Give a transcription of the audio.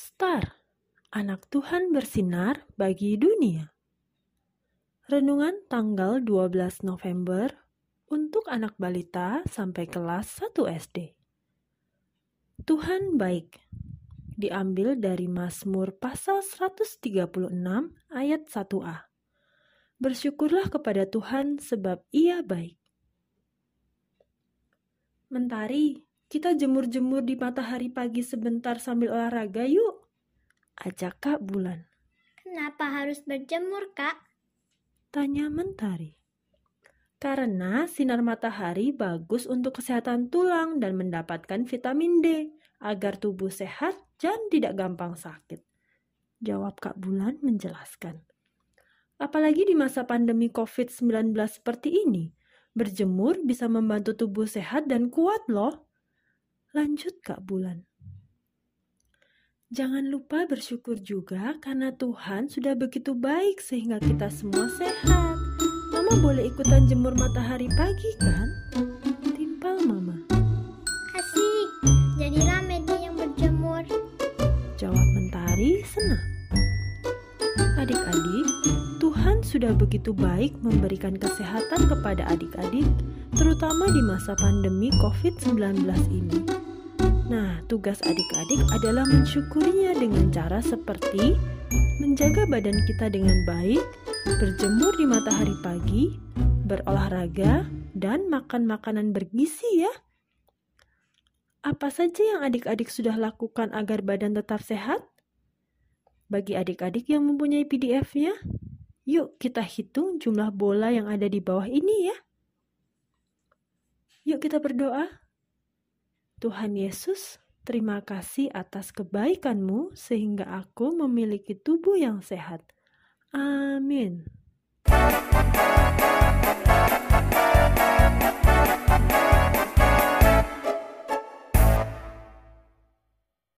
Star, anak Tuhan bersinar bagi dunia. Renungan tanggal 12 November untuk anak balita sampai kelas 1 SD. Tuhan baik. Diambil dari Mazmur pasal 136 ayat 1a. Bersyukurlah kepada Tuhan sebab ia baik. Mentari, kita jemur-jemur di matahari pagi sebentar sambil olahraga yuk. Ajak Kak Bulan. Kenapa harus berjemur, Kak? Tanya Mentari. Karena sinar matahari bagus untuk kesehatan tulang dan mendapatkan vitamin D agar tubuh sehat dan tidak gampang sakit. Jawab Kak Bulan menjelaskan. Apalagi di masa pandemi COVID-19 seperti ini, berjemur bisa membantu tubuh sehat dan kuat loh. Lanjut Kak Bulan. Jangan lupa bersyukur juga karena Tuhan sudah begitu baik sehingga kita semua sehat. Mama boleh ikutan jemur matahari pagi kan? Timpal Mama. Asik, jadi rame yang berjemur. Jawab Mentari senang. Adik-adik, Tuhan sudah begitu baik memberikan kesehatan kepada adik-adik, terutama di masa pandemi COVID-19 ini. Nah, tugas adik-adik adalah mensyukurinya dengan cara seperti menjaga badan kita dengan baik, berjemur di matahari pagi, berolahraga, dan makan makanan bergizi ya. Apa saja yang adik-adik sudah lakukan agar badan tetap sehat? Bagi adik-adik yang mempunyai PDF-nya, yuk kita hitung jumlah bola yang ada di bawah ini ya. Yuk kita berdoa. Tuhan Yesus, terima kasih atas kebaikan-Mu sehingga aku memiliki tubuh yang sehat. Amin.